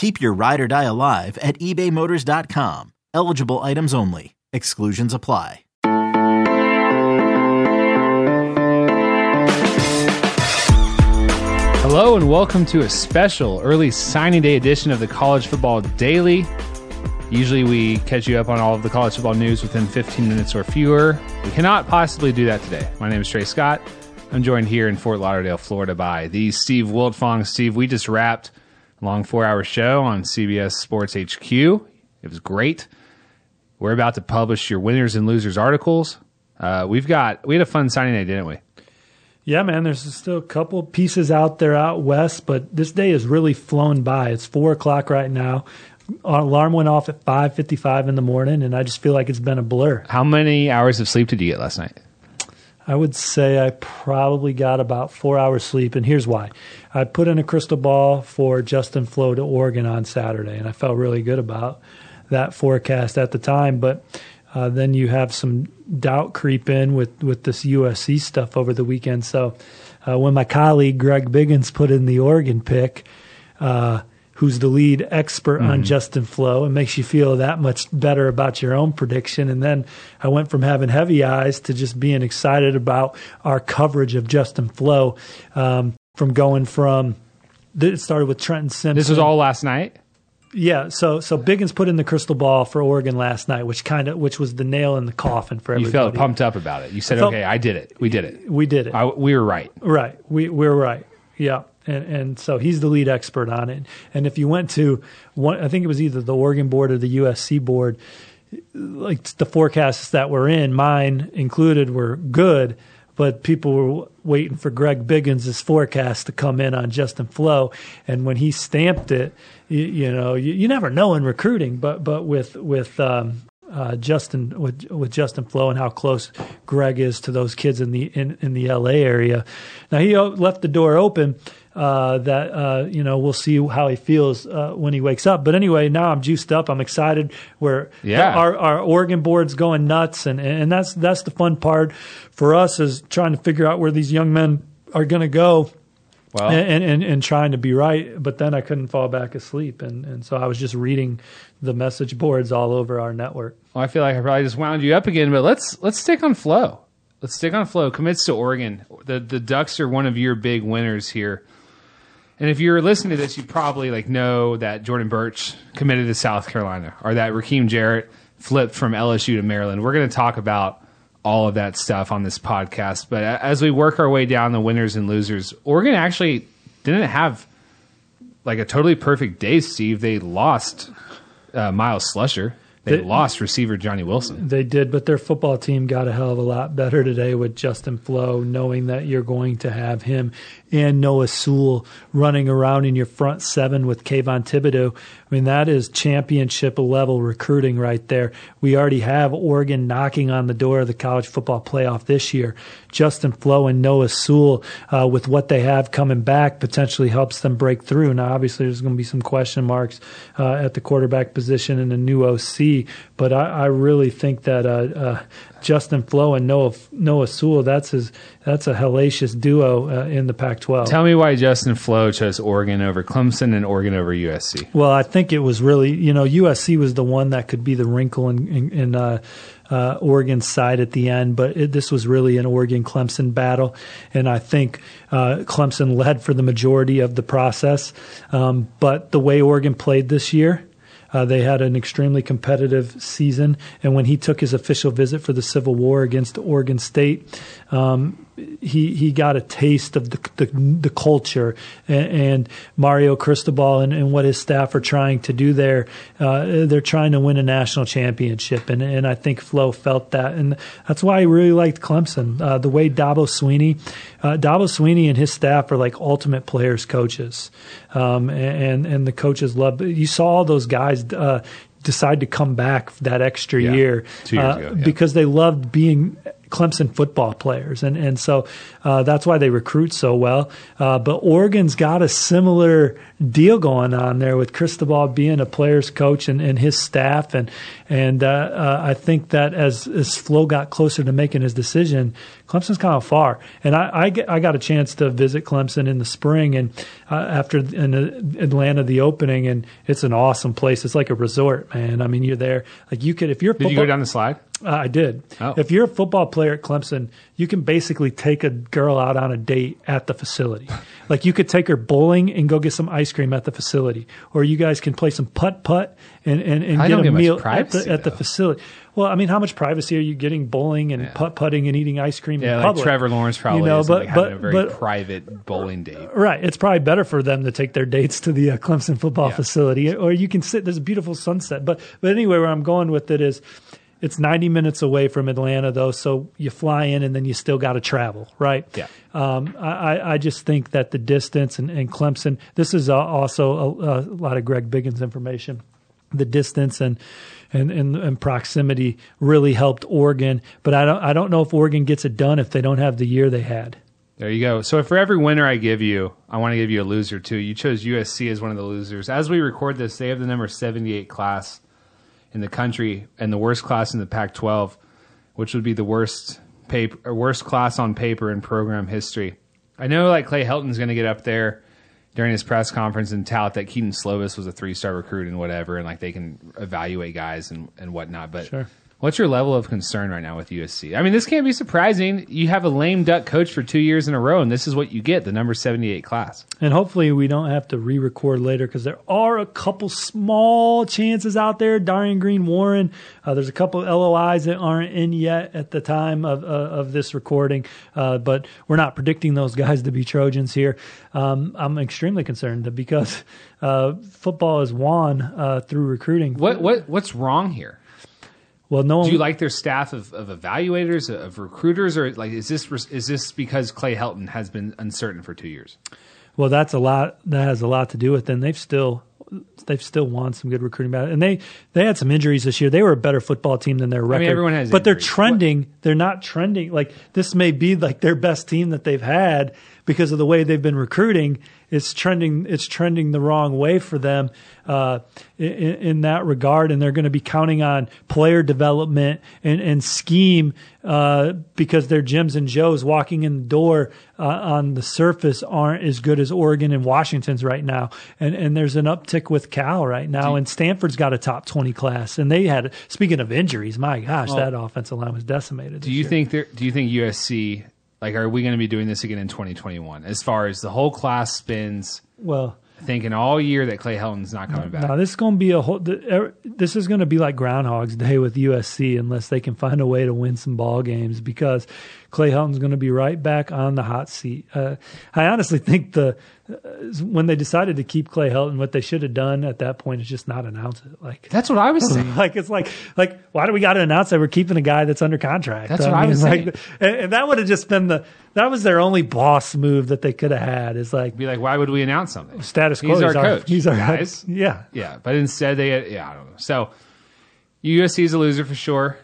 Keep your ride or die alive at ebaymotors.com. Eligible items only. Exclusions apply. Hello and welcome to a special early signing day edition of the College Football Daily. Usually we catch you up on all of the college football news within 15 minutes or fewer. We cannot possibly do that today. My name is Trey Scott. I'm joined here in Fort Lauderdale, Florida by the Steve Wiltfong. Steve, we just wrapped long four hour show on CBS Sports HQ. It was great. We're about to publish your winners and losers articles. Uh, we've got we had a fun signing day, didn't we? Yeah, man. There's still a couple pieces out there out west, but this day has really flown by. It's four o'clock right now. Our alarm went off at five fifty-five in the morning, and I just feel like it's been a blur. How many hours of sleep did you get last night? I would say I probably got about four hours sleep, and here's why: I put in a crystal ball for Justin Flowe to Oregon on Saturday, and I felt really good about that forecast at the time, but. Uh, then you have some doubt creep in with, with this USC stuff over the weekend. So uh, when my colleague Greg Biggins put in the Oregon pick, uh, who's the lead expert mm-hmm. on Justin Flowe, it makes you feel that much better about your own prediction. And then I went from having heavy eyes to just being excited about our coverage of Justin Flowe, um, from going from it started with Trenton Simpson. This was all last night. Yeah, so so Biggins put in the crystal ball for Oregon last night, which kind of which was the nail in the coffin for everybody. You felt pumped up about it. You said, felt, "Okay, I did it. We did it. We did it. I, we were right. Right. We we were right. Yeah." And, and so he's the lead expert on it. And if you went to one, I think it was either the Oregon board or the USC board, like the forecasts that were in, mine included, were good but people were waiting for Greg Biggins' forecast to come in on Justin Flowe, and when he stamped it, you, you know, you, you, never know in recruiting, but but with with um, uh, Justin with with Justin Flowe and how close Greg is to those kids in the in, in the LA area. Now he left the door open uh, that uh, you know we'll see how he feels uh, when he wakes up. But anyway, now I'm juiced up. I'm excited. Where yeah. our our Oregon board's going nuts, and and that's that's the fun part for us is trying to figure out where these young men are going to go. Well, and, and, and trying to be right, but then I couldn't fall back asleep, and, and so I was just reading the message boards all over our network. Well, I feel like I probably just wound you up again, but let's let's stick on Flowe. Let's stick on Flowe. Commits to Oregon. The the Ducks are one of your big winners here. And if you're listening to this, you probably like know that Jordan Burch committed to South Carolina or that Rakim Jarrett flipped from LSU to Maryland. We're going to talk about all of that stuff on this podcast. But as we work our way down the winners and losers, Oregon actually didn't have like a totally perfect day, Steve. They lost uh, Myles Slusher. They, they, lost receiver Johnny Wilson. They did, but their football team got a hell of a lot better today with Justin Flowe, knowing that you're going to have him and Noah Sewell running around in your front seven with Kayvon Thibodeaux. I mean, that is championship level recruiting right there. We already have Oregon knocking on the door of the college football playoff this year. Justin Flowe and Noah Sewell, uh, with what they have coming back, potentially helps them break through. Now, obviously, there's going to be some question marks uh, at the quarterback position and a new OC, but I, I really think that uh, uh Justin Flowe and Noah Noah Sewell. That's his. That's a hellacious duo uh, in the Pac-12. Tell me why Justin Flowe chose Oregon over Clemson and Oregon over USC. Well, I think it was really you know USC was the one that could be the wrinkle in in, in uh, uh, Oregon's side at the end, but it, this was really an Oregon Clemson battle, and I think uh, Clemson led for the majority of the process. Um, but the way Oregon played this year Uh, they had an extremely competitive season, and when he took his official visit for the Civil War against Oregon State, um, he he got a taste of the the, the culture and, and, Mario Cristobal and, and, what his staff are trying to do there. Uh, they're trying to win a national championship, and and I think Flowe felt that, and that's why I really liked Clemson. Uh, the way Dabo Sweeney, uh, Dabo Swinney and his staff are like ultimate players coaches, um, and and the coaches love. You saw all those guys. Uh, decide to come back that extra yeah, year, years uh, ago, yeah. because they loved being Clemson football players, and and so uh, that's why they recruit so well. Uh, but Oregon's got a similar deal going on there with Cristobal being a players coach and, and his staff, and and uh, uh I think that as as Flowe got closer to making his decision, Clemson's kind of far. And I I, get, I got a chance to visit Clemson in the spring and uh, after in Atlanta the opening, and it's an awesome place. It's like a resort, man. I mean, you're there like you could if you're did you go down the slide? Uh, I did. Oh. If you're a football player at Clemson, you can basically take a girl out on a date at the facility. like you could take her bowling and go get some ice cream at the facility, or you guys can play some putt putt and and, and get a get meal privacy, at the at the facility. Well, I mean, how much privacy are you getting bowling and yeah. putt putting and eating ice cream yeah, in like public? Trevor Lawrence probably you know, but, like but, a very but, private bowling date. Right. It's probably better for them to take their dates to the uh, Clemson football yeah. facility, or you can sit. There's a beautiful sunset. But but anyway, where I'm going with it is it's 90 minutes away from Atlanta, though, so you fly in and then you still got to travel, right? Yeah. Um, I, I just think that the distance and, and Clemson, this is uh, also a, a, lot of Greg Biggins information. The distance and, and, and, and proximity really helped Oregon, but I don't, I don't know if Oregon gets it done if they don't have the year they had. There you go. So for every winner I give you, I want to give you a loser too. You chose USC as one of the losers. As we record this, they have the number 78 class in the country and the worst class in the Pac-12, which would be the worst paper, worst class on paper in program history. I know like Clay Helton's going to get up there during his press conference and tout that Kedon Slovis was a three-star recruit and whatever, and like they can evaluate guys and, and whatnot. But sure. What's your level of concern right now with USC? I mean, this can't be surprising. You have a lame duck coach for two years in a row, and this is what you get the number 78 class. And hopefully, we don't have to re record later because there are a couple small chances out there. Darien Green Warren, uh, there's a couple of LOIs that aren't in yet at the time of, uh, of this recording, uh, but we're not predicting those guys to be Trojans here. Um, I'm extremely concerned because uh, football is won uh, through recruiting. What, what, what's wrong here? Well, no. One, Do you like their staff of, of evaluators, of recruiters, or like is this is this because Clay Helton has been uncertain for two years? Well, that's a lot. That has a lot to do with. Then they've still they've still won some good recruiting battles, and they they had some injuries this year. They were a better football team than their record. I mean, everyone has, but injuries. they're trending. What? They're not trending like this. May be like their best team that they've had because of the way they've been recruiting it's trending it's trending the wrong way for them uh, in, in, that regard, and they're going to be counting on player development and, and scheme uh, because their Jims and Joes walking in the door uh, on the surface aren't as good as Oregon and Washington's right now, and and there's an uptick with Cal right now, and Stanford's got a top twenty class, and they had speaking of injuries, my gosh, well, that offensive line was decimated. Do you year. think there? Do you think USC like, are we going to be doing this again in 2021? As far as the whole class spins, well, thinking all year that Clay Helton's not coming back. No, this is going to be a whole. Er, this is going to be like Groundhog's Day with USC unless they can find a way to win some ball games because Clay Helton's going to be right back on the hot seat. Uh, I honestly think the when they decided to keep Clay Helton, what they should have done at that point is just not announce it. Like that's what I was saying. like it's like like why do we got to announce that we're keeping a guy that's under contract? That's I what mean, I was like, saying. And, and that would have just been the that was their only boss move that they could have had. Is like be like, why would we announce something? Status quo. He's, our, coach. He's our guys. Yeah, yeah. But instead, they yeah I don't know. So USC is a loser for sure.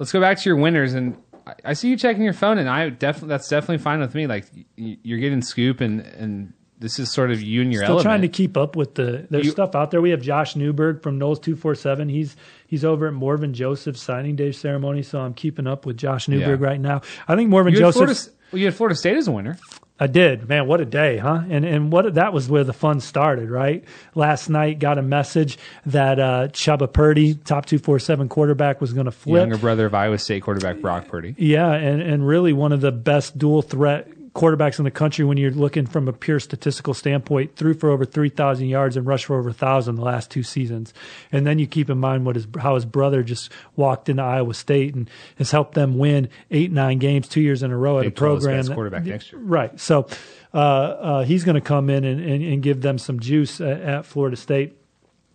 Let's go back to your winners and I see you checking your phone, and I definitely that's definitely fine with me. Like you're getting scoop, and and this is sort of you and your Still element. trying to keep up with the there's you, stuff out there. We have Josh Newberg from Noles two four seven. He's he's over at Morven Joseph's signing day ceremony, so I'm keeping up with Josh Newberg yeah. right now. I think Morven Joseph. Well, you had Florida State as a winner. I did, man. What a day, huh? And and what that was where the fun started, right? Last night, got a message that uh, Chubba Purdy, top two four seven quarterback, was going to flip. Younger brother of Iowa State quarterback Brock Purdy. Yeah, and and really one of the best dual threat quarterbacks in the country when you're looking from a pure statistical standpoint. Threw for over three thousand yards and rushed for over thousand the last two seasons. And then you keep in mind what his how his brother just walked into Iowa State and has helped them win eight nine games two years in a row at a program. that- quarterback next year. Right. So uh, uh, he's going to come in and, and, and give them some juice at, at Florida State.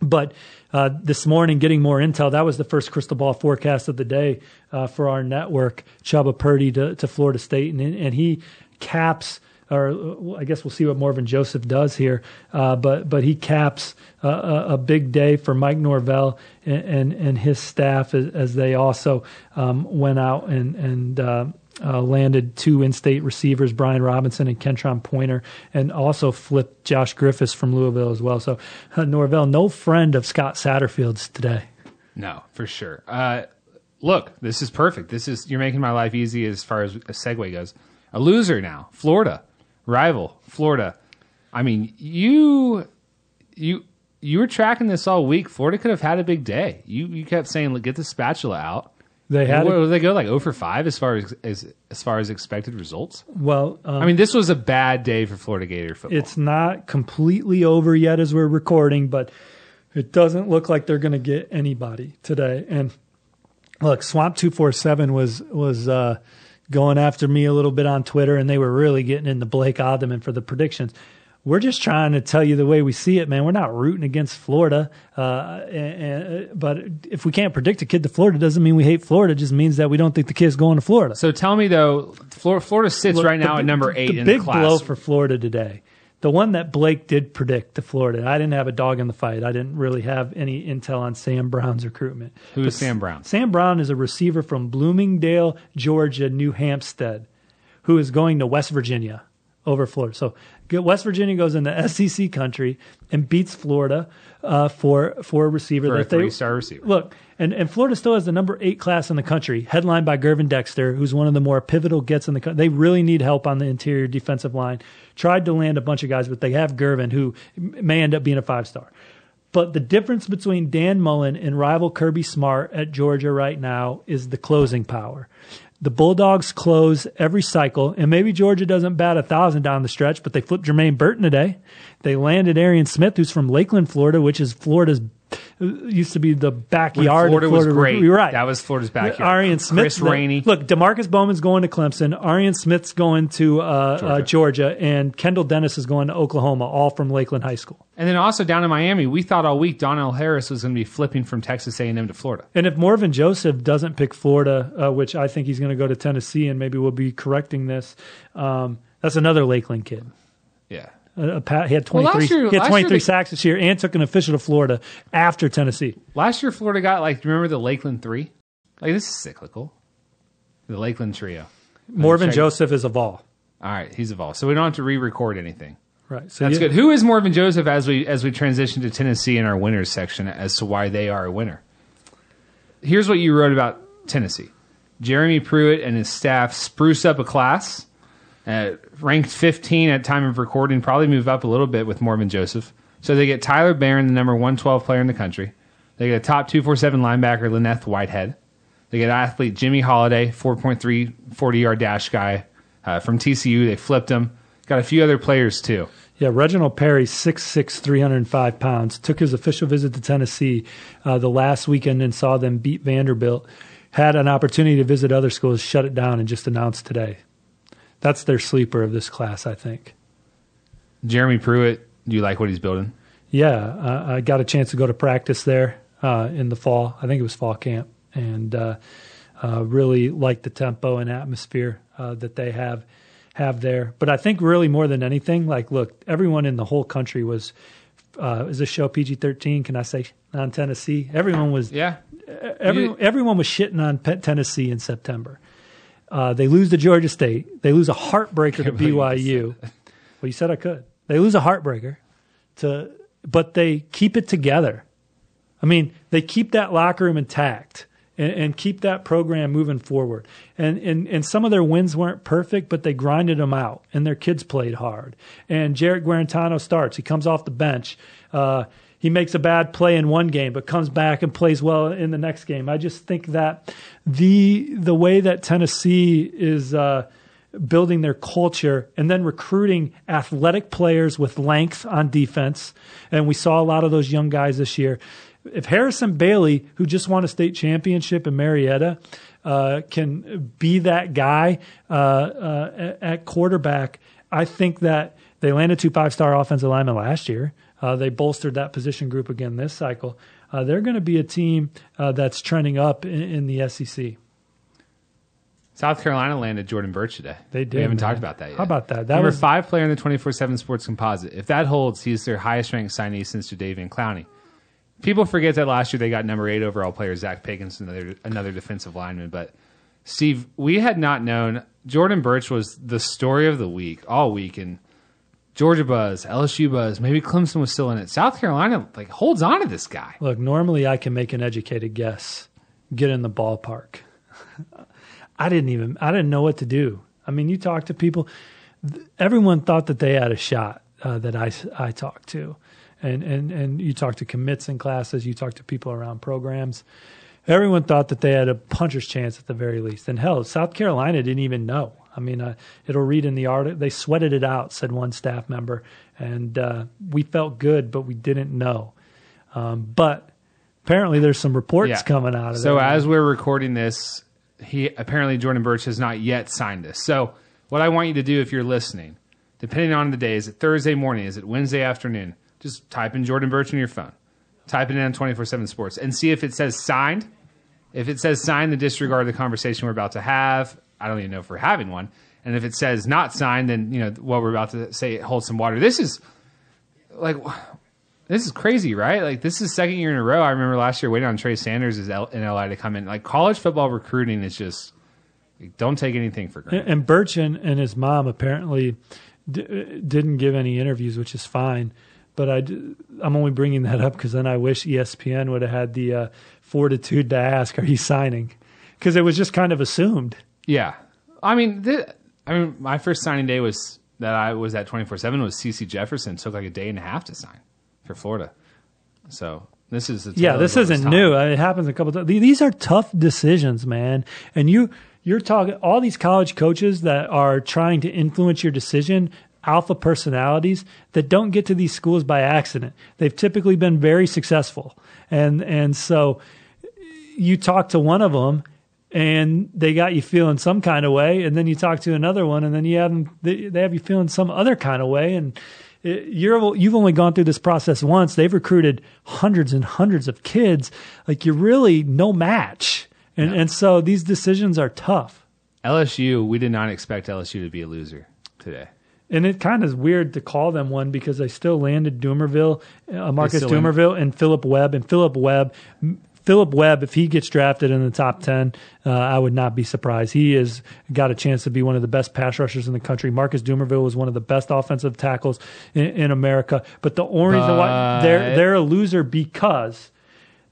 But uh, this morning, getting more intel, that was the first crystal ball forecast of the day uh, for our network, Chubba Purdy to, to Florida State. And, and he caps, or uh, I guess we'll see what Morven Joseph does here, uh, but, but he caps a, a, a big day for Mike Norvell and, and, and his staff as, as they also um, went out and, and uh, uh, landed two in-state receivers, Brian Robinson and Kentron Poitier, and also flipped Josh Griffiths from Louisville as well. So uh, Norvell, no friend of Scott Satterfield's today. No, for sure. Uh, look, this is perfect. This is you're making my life easy as far as a segue goes. A loser now, Florida, rival, Florida. I mean, you, you, you were tracking this all week. Florida could have had a big day. You, you kept saying, "Look, get the spatula out." They had what, did they go like 0 for five as far as as, as far as expected results? well. Um, I mean, this was a bad day for Florida Gator football. it's not completely over yet as we're recording, but it doesn't look like they're going to get anybody today. And look, Swamp two four seven was was uh, going after me a little bit on Twitter, and they were really getting into Blake Alderman for the predictions. We're just trying to tell you the way we see it, man. We're not rooting against Florida, uh, and, and, but if we can't predict a kid to Florida, doesn't mean we hate Florida. It just means that we don't think the kid's going to Florida. so tell me though, Florida, Florida sits Look, right now the- at number eight The in big the class. blow for Florida today. The one that Blake did predict to Florida. I didn't have a dog in the fight. I didn't really have any intel on Sam Brown's recruitment. Who But is Sam Brown? Sam Brown is a receiver from Bloomingdale, Georgia, New Hampstead, who is going to West Virginia over Florida. So West Virginia goes into SEC country and beats Florida uh, for for a receiver for a that they three-star receiver. Look, and, and Florida still has the number eight class in the country, headlined by Gervin Dexter, who's one of the more pivotal gets in the country. They really need help on the interior defensive line. Tried to land a bunch of guys, but they have Gervin, who may end up being a five star. But the difference between Dan Mullen and rival Kirby Smart at Georgia right now is the closing power. The Bulldogs close every cycle, and maybe Georgia doesn't bat a thousand down the stretch, but they flipped Jermaine Burton today. They landed Arian Smith, who's from Lakeland, Florida, which is Florida's used to be the backyard. Florida of was great. You're right. That was Florida's backyard. Arian Smith, Chris Rainey. Look, Demarcus Bowman's going to Clemson. Arian Smith's going to uh, Georgia. Uh, Georgia, and Kendall Dennis is going to Oklahoma, all from Lakeland High School. And then also down in Miami, we thought all week Donnell Harris was going to be flipping from Texas A&M to Florida. And if Morven Joseph doesn't pick Florida, uh, which I think he's going to go to Tennessee, and maybe we'll be correcting this, um, that's another Lakeland kid. Yeah. A, a he had 23, last year- he had 23 year they- sacks this year and took an official to Florida after Tennessee. Last year, Florida got like, remember the Lakeland three? Like this is cyclical. The Lakeland trio. Morven Joseph is a vol. All right, he's evolved, so we don't have to re-record anything. Right. So That's you- good. Who is Morven Joseph as we as we transition to Tennessee in our winners section as to why they are a winner? Here's what you wrote about Tennessee. Jeremy Pruitt and his staff spruce up a class, uh, ranked 15 at time of recording, probably move up a little bit with Morven Joseph. So they get Tyler Baron, the number 112 player in the country. They get a top 247 linebacker, Lyneth Whitehead. They get athlete Jimmy Holiday, 4.3 40 yard dash guy uh, from TCU. They flipped him. Got a few other players too. Yeah, Reginald Perry, 6'6", 305 pounds, took his official visit to Tennessee uh, the last weekend and saw them beat Vanderbilt. Had an opportunity to visit other schools, shut it down, and just announced today. That's their sleeper of this class, I think. Jeremy Pruitt, do you like what he's building? Yeah, uh, I got a chance to go to practice there uh, in the fall. I think it was fall camp, and uh, uh, really liked the tempo and atmosphere uh, that they have have there. But I think really more than anything, like, look, everyone in the whole country was. Uh, is this show PG thirteen? Can I say on Tennessee? Everyone was Yeah. every, You- everyone was shitting on Tennessee in September. Uh, they lose to Georgia State. They lose a heartbreaker to Can't believe you BYU. Well, you said I could. They lose a heartbreaker to, but they keep it together. I mean, they keep that locker room intact and, and keep that program moving forward. And, and and some of their wins weren't perfect, but they grinded them out, and their kids played hard. And Jarrett Guarantano starts. He comes off the bench. Uh, he makes a bad play in one game, but comes back and plays well in the next game. I just think that the the way that Tennessee is. Uh, building their culture, and then recruiting athletic players with length on defense. And we saw a lot of those young guys this year. If Harrison Bailey, who just won a state championship in Marietta, uh, can be that guy uh, uh, at quarterback, I think that they landed two five star offensive linemen last year. Uh, they bolstered that position group again this cycle. Uh, they're going to be a team uh, that's trending up in, in, the SEC. South Carolina landed Jordan Burch today. They did. We haven't man. talked about that yet. How about that? That Number was five player in the twenty four seven Sports Composite. If that holds, he's their highest ranked signee since Jadeveon Clowney. People forget that last year they got number eight overall player Zacch Pickens, another another defensive lineman. But Steve, we had not known Jordan Burch was the story of the week all week, and Georgia buzz, LSU buzz, maybe Clemson was still in it. South Carolina like holds on to this guy. Look, normally I can make an educated guess, get in the ballpark. I didn't even I didn't know what to do. I mean, you talk to people, everyone thought that they had a shot uh, that I I talked to, and and and you talk to commits in classes, you talk to people around programs. Everyone thought that they had a puncher's chance at the very least. And hell, South Carolina didn't even know. I mean, uh, it'll read in the article. They sweated it out, said one staff member, and uh, we felt good, but we didn't know. Um, but apparently, there's some reports yeah. coming out of so there. So as we're recording this, he apparently Jordan Burch has not yet signed this. So what I want you to do, if you're listening, depending on the day, is it Thursday morning? Is it Wednesday afternoon? Just type in Jordan Burch on your phone. Type it in on 24 7 Sports and see if it says signed. If it says signed, then disregard the conversation we're about to have. I don't even know if we're having one. And if it says not signed, then you know what we're about to say holds some water. This is like this is crazy, right? Like this is second year in a row. I remember last year waiting on Trey Sanders in LI to come in. Like college football recruiting is just don't take anything for granted. And Burch and, his mom apparently d- didn't give any interviews, which is fine. But I, I'm only bringing that up because then I wish ESPN would have had the uh, fortitude to ask, "Are you signing?" Because it was just kind of assumed. Yeah, I mean, th- I mean, my first signing day was that I was at twenty four seven was CC Jefferson. It took like a day and a half to sign for Florida. So this is yeah, this isn't new. Uh, it happens a couple times. These are tough decisions, man. And you you're talking all these college coaches that are trying to influence your decision. Alpha personalities that don't get to these schools by accident. They've typically been very successful, and and so you talk to one of them and they got you feeling some kind of way, and then you talk to another one, and then you have them, they, they have you feeling some other kind of way, and it, you're you've only gone through this process once. They've recruited hundreds and hundreds of kids. Like you're really no match, and and so these decisions are tough. LSU, we did not expect LSU to be a loser today. And it kind of is weird to call them one because they still landed Dumervil, uh, Marcus Dumervil, and Philip Webb. And Philip Webb Philip Webb, if he gets drafted in the top 10, uh, I would not be surprised. He has got a chance to be one of the best pass rushers in the country. Marcus Dumervil was one of the best offensive tackles in, in America. But the only reason why they're, they're a loser because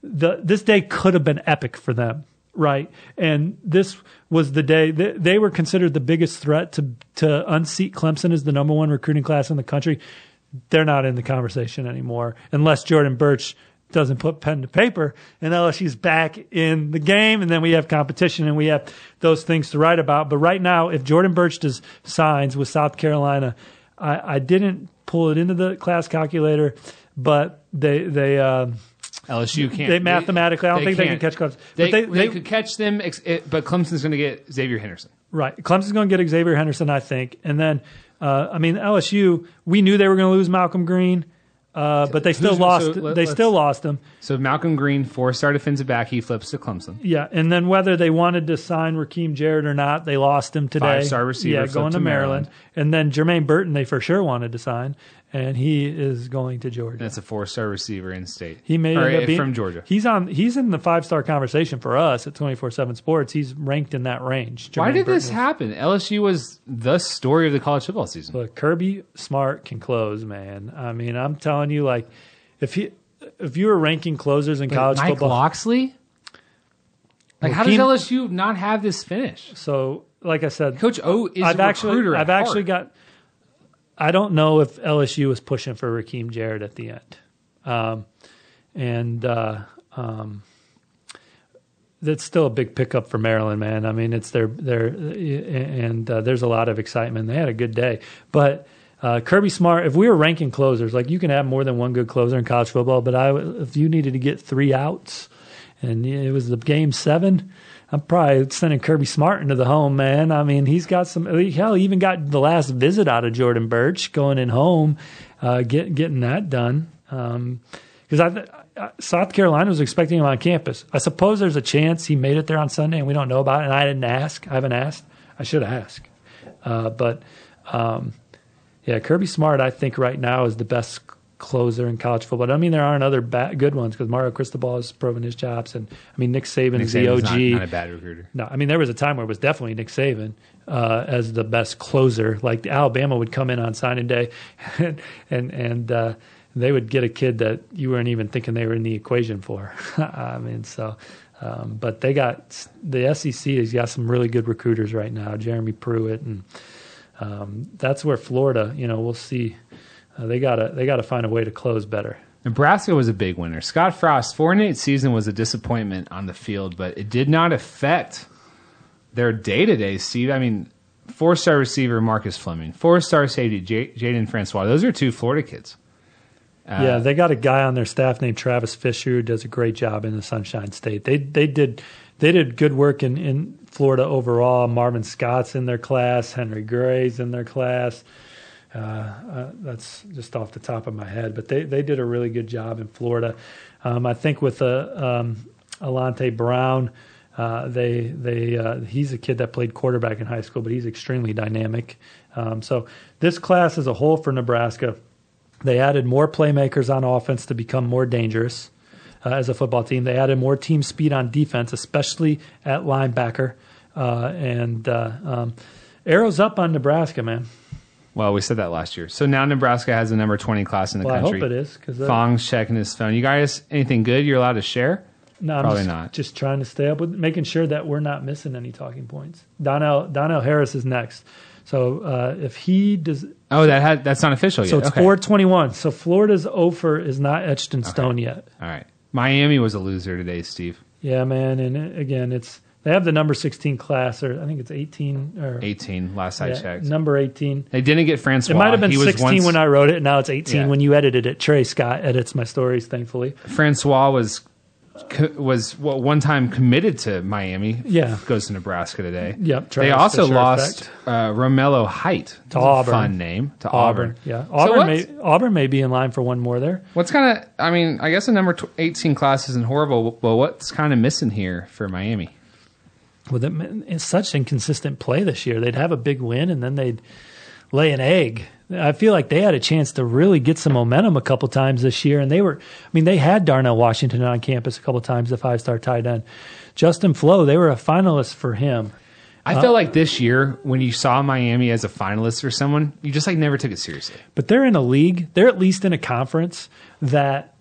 the, this day could have been epic for them right? And this was the day they, they, were considered the biggest threat to to unseat Clemson as the number one recruiting class in the country. They're not in the conversation anymore unless Jordan Burch doesn't put pen to paper, and LSU's back in the game, and then we have competition and we have those things to write about. But right now, if Jordan Burch does signs with South Carolina, I, I didn't pull it into the class calculator, but they they. Uh, LSU can't. They mathematically, I don't think can't. they can catch Clemson. They, they, they, could catch them, but Clemson's going to get Xavier Henderson. Right, Clemson's going to get Xavier Henderson, I think, and then uh, I mean LSU. We knew they were going to lose Malcolm Greene. Uh, but they still Who's, lost. So let, they still lost him. So Malcolm Greene, four-star defensive back, he flips to Clemson. Yeah, and then whether they wanted to sign Rakim Jarrett or not, they lost him today. Five-star receiver, yeah, going to Maryland. Maryland. And then Jermaine Burton, they for sure wanted to sign, and he is going to Georgia. That's a four-star receiver in state. He may or, end uh, being, from Georgia. He's on. He's in the five-star conversation for us at twenty four seven Sports. He's ranked in that range. Jermaine Why did Burton this happen? LSU was the story of the college football season. Look, Kirby Smart can close, man. I mean, I'm telling you, like if he if you were ranking closers in college Mike football, Locksley. Like, how does LSU not have this finish? So, like I said, Coach O is I've actually I've heart. actually got I don't know if LSU was pushing for Rakim Jarrett at the end. Um, and uh, um, that's still a big pickup for Maryland, man. I mean, it's their their and uh, there's a lot of excitement. They had a good day, but uh, Kirby Smart. If we were ranking closers, like you can have more than one good closer in college football, but I if you needed to get three outs, and it was the game seven. I'm probably sending Kirby Smart into the home, man. I mean, he's got some. Hell, he even got the last visit out of Jordan Burch going in home, uh, get, getting that done. Because um, I, South Carolina was expecting him on campus. I suppose there's a chance he made it there on Sunday, and we don't know about it. And I didn't ask. I haven't asked. I should ask. Uh, but um, yeah, Kirby Smart, I think right now is the best closer in college football. but I mean, there aren't other bad, good ones because Mario Cristobal has proven his chops, and I mean Nick Saban is the OG. Not, not, a bad recruiter. No, I mean there was a time where it was definitely Nick Saban uh, as the best closer. Like Alabama would come in on signing day, and and, and uh, they would get a kid that you weren't even thinking they were in the equation for. I mean, so. Um, but they got the SEC has got some really good recruiters right now. Jeremy Pruitt, and um, that's where Florida. You know, we'll see uh, they gotta they gotta find a way to close better. Nebraska was a big winner. Scott Frost's four and eight season was a disappointment on the field, but it did not affect their day to day. Steve, I mean, four star receiver Marcus Fleming, four star safety J- Jaden Francois. Those are two Florida kids. Uh, yeah, they got a guy on their staff named Travis Fisher who does a great job in the Sunshine State. They they did they did good work in, in Florida overall. Marvin Scott's in their class, Henry Gray's in their class. Uh, uh, that's just off the top of my head, but they, they did a really good job in Florida. Um, I think with uh, um, Alante Brown, uh, they they uh, he's a kid that played quarterback in high school, but he's extremely dynamic. Um, so this class as a whole for Nebraska, they added more playmakers on offense to become more dangerous uh, as a football team. They added more team speed on defense, especially at linebacker. and um, arrows up on Nebraska, man. Well, we said that last year. So now Nebraska has a number 20 class in the well, country. I hope it is. Cause Fong's checking his phone. You guys, anything good you're allowed to share? No, I'm Probably just, not. Just trying to stay up with making sure that we're not missing any talking points. Donnell, Donnell Harris is next. So uh, if he does. Oh, that had, that's not official yet. so it's okay. 421. So Florida's offer is not etched in stone yet. All right. Miami was a loser today, Steve. Yeah, man. And uh, again, it's they have the number 16 class, or I think it's 18 or 18 last I yeah, checked. Number 18. They didn't get Francois. It might have been he 16 once, when I wrote it, and now it's 18 Yeah. when you edited it. Trey Scott edits my stories, thankfully. Francois was was well, one time committed to Miami. Yeah. goes to Nebraska today. Yep, they also Fisher lost uh, Romello Height To Auburn. Fun name to Auburn. Auburn. Yeah. Auburn, what's- may, Auburn may be in line for one more there. What's kind of? I mean, I guess the number 18 class isn't horrible, but what's kind of missing here for Miami? With it, such inconsistent play this year. They'd have a big win and then they'd lay an egg. I feel like they had a chance to really get some momentum a couple times this year, and they were. I mean, they had Darnell Washington on campus a couple times, the five-star tight end. Justin Flowe, they were a finalist for him. I uh, felt like this year when you saw Miami as a finalist for someone, you just like never took it seriously. But they're in a league, they're at least in a conference that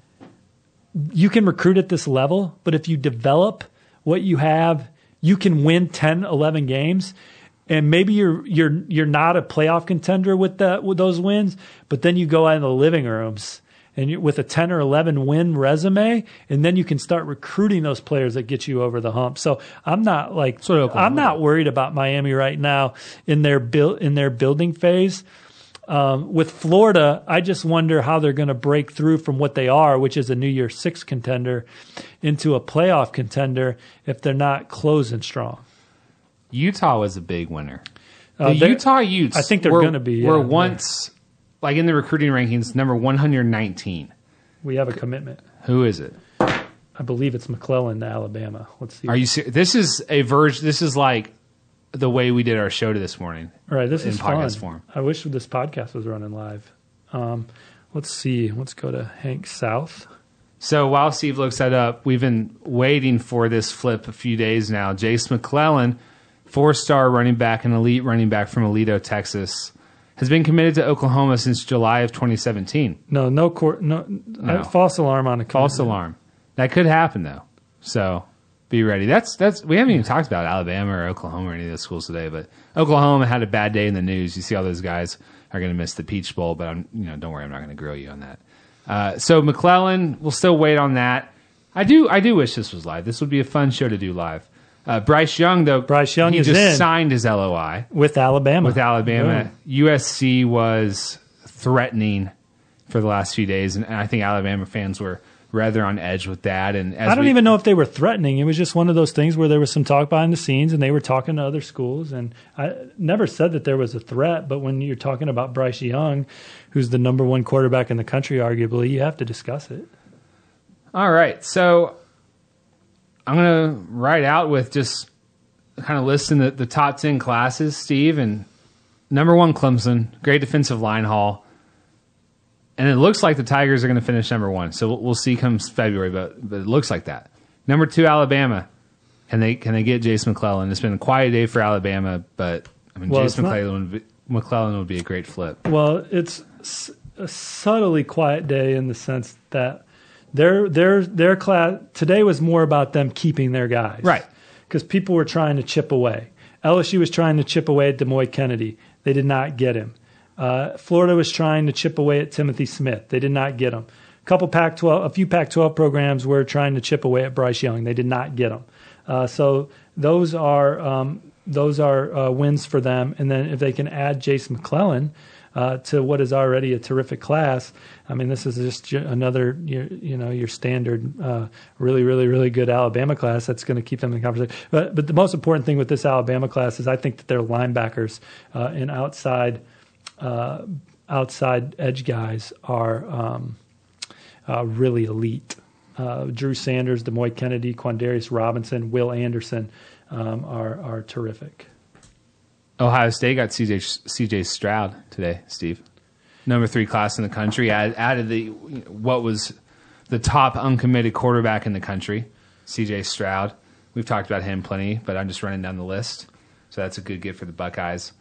you can recruit at this level, but if you develop what you have, you can win 10, 11 games. And maybe you're you're you're not a playoff contender with that with those wins, but then you go out in the living rooms and you, with a 10 or 11 win resume, and then you can start recruiting those players that get you over the hump. So I'm not like I'm not worried about Miami right now in their build in their building phase. Um, with Florida, I just wonder how they're going to break through from what they are, which is a New Year Six contender, into a playoff contender if they're not closing strong. Utah was a big winner. The Uh, they're- Utah Utes, I think they're gonna be, were yeah, once like in the recruiting rankings number 119. We have a commitment. Who is it? I believe it's McClellan to Alabama. Let's see. Are you? This is a version. This is like the way we did our show to this morning. All right, this in is fun. podcast form. I wish this podcast was running live. Um, let's see. Let's go to Hank South. So while Steve looks that up, we've been waiting for this flip a few days now. Jase McClellan, four-star running back and elite running back from Aledo, Texas, has been committed to Oklahoma since July of 2017. No, no, cor- no, uh, false alarm on a False alarm. That could happen though. So be ready. That's that's we haven't even talked about Alabama or Oklahoma or any of those schools today, but Oklahoma had a bad day in the news. You see all those guys are going to miss the Peach Bowl, but I'm you know don't worry, I'm not going to grill you on that. Uh, so McClellan, we'll still wait on that. I do. I do wish this was live. This would be a fun show to do live. Uh, Bryce Young, though. Bryce Young he is just in. signed his LOI with Alabama. with Alabama. USC was threatening for the last few days, and I think Alabama fans were rather on edge with that. And as I don't we- even know if they were threatening. It was just one of those things where there was some talk behind the scenes, and they were talking to other schools. And I never said that there was a threat, but when you're talking about Bryce Young, who's the number one quarterback in the country, arguably, you have to discuss it. All right, so I'm gonna write out with just kind of listing the, the top ten classes, Steve, and number one Clemson, great defensive line haul, and it looks like the Tigers are going to finish number one. So we'll, we'll see comes February, but but it looks like that. Number two Alabama, can they can they get Jason McClellan? It's been a quiet day for Alabama, but I mean Well, Jason McClellan would be, McClellan would be a great flip. Well, it's a subtly quiet day in the sense that their their their class today was more about them keeping their guys, Right. Because people were trying to chip away. LSU was trying to chip away at Demouy Kennedy. They did not get him. Uh, Florida was trying to chip away at Timothy Smith. They did not get him. A couple Pac-12, a few Pac-12 programs were trying to chip away at Bryce Young. They did not get him. Uh, so those are um, those are uh, wins for them. And then if they can add Jason McClellan uh, to what is already a terrific class, I mean, this is just another your, you know your standard uh, really really really good Alabama class that's going to keep them in the conversation. But but the most important thing with this Alabama class is I think that their linebackers uh, and outside uh, outside edge guys are um, uh, really elite. Uh, Drew Sanders, Demouy Kennedy, Quandarius Robinson, Will Anderson um, are are terrific. Ohio State got CJ CJ Stroud today, Steve. Number three class in the country. Add, added the what was the top uncommitted quarterback in the country, CJ Stroud. We've talked about him plenty, but I'm just running down the list. So that's a good get for the Buckeyes.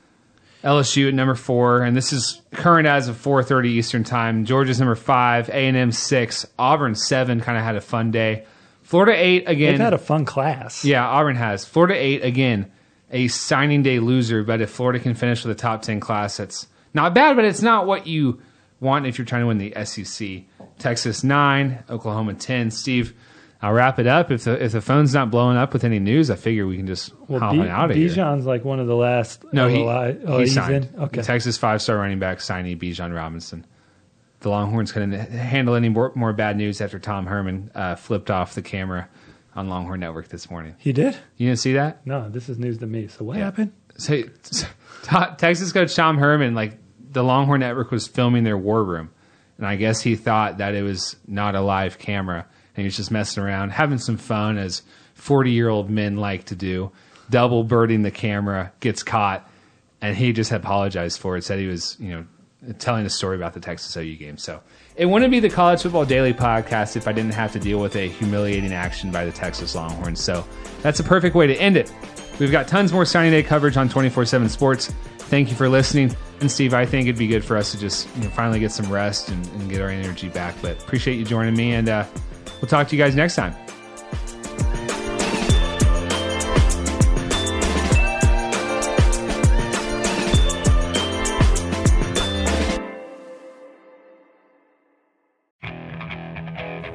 LSU at number four, and this is current as of 4:30 Eastern Time. Georgia's number five, A and M six, Auburn seven. Kind of had a fun day. Florida eight again. They've had a fun class. Yeah, Auburn has. Florida eight again, a signing day loser. But if Florida can finish with a top ten class, that's not bad. But it's not what you want if you're trying to win the SEC. Texas nine, Oklahoma ten. Steve, I'll wrap it up. If the if the phone's not blowing up with any news, I figure we can just Well, hop on out of here. Bijan's like one of the last. No, he, oh, he he's signed. in. Okay. The Texas five star running back signee Bijan Robinson. The Longhorns couldn't handle any more, more bad news after Tom Herman uh, flipped off the camera on Longhorn Network this morning. He did? You didn't see that? No, this is news to me. So what Yeah. happened? So, Te- Texas coach Tom Herman, like the Longhorn Network was filming their war room, and I guess he thought that it was not a live camera, and he was just messing around, having some fun as forty-year-old men like to do. Double birding the camera gets caught, and he just apologized for it. Said he was, you know, telling a story about the Texas OU game. So it wouldn't be the College Football Daily podcast if I didn't have to deal with a humiliating action by the Texas Longhorns. So that's a perfect way to end it. We've got tons more signing day coverage on 24 7 Sports. Thank you for listening. And Steve, I think it'd be good for us to just you know, finally get some rest and, and get our energy back. But appreciate you joining me, and uh, we'll talk to you guys next time.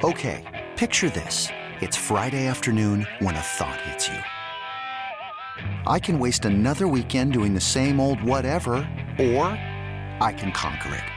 Okay, picture this. It's Friday afternoon when a thought hits you. I can waste another weekend doing the same old whatever, or I can conquer it.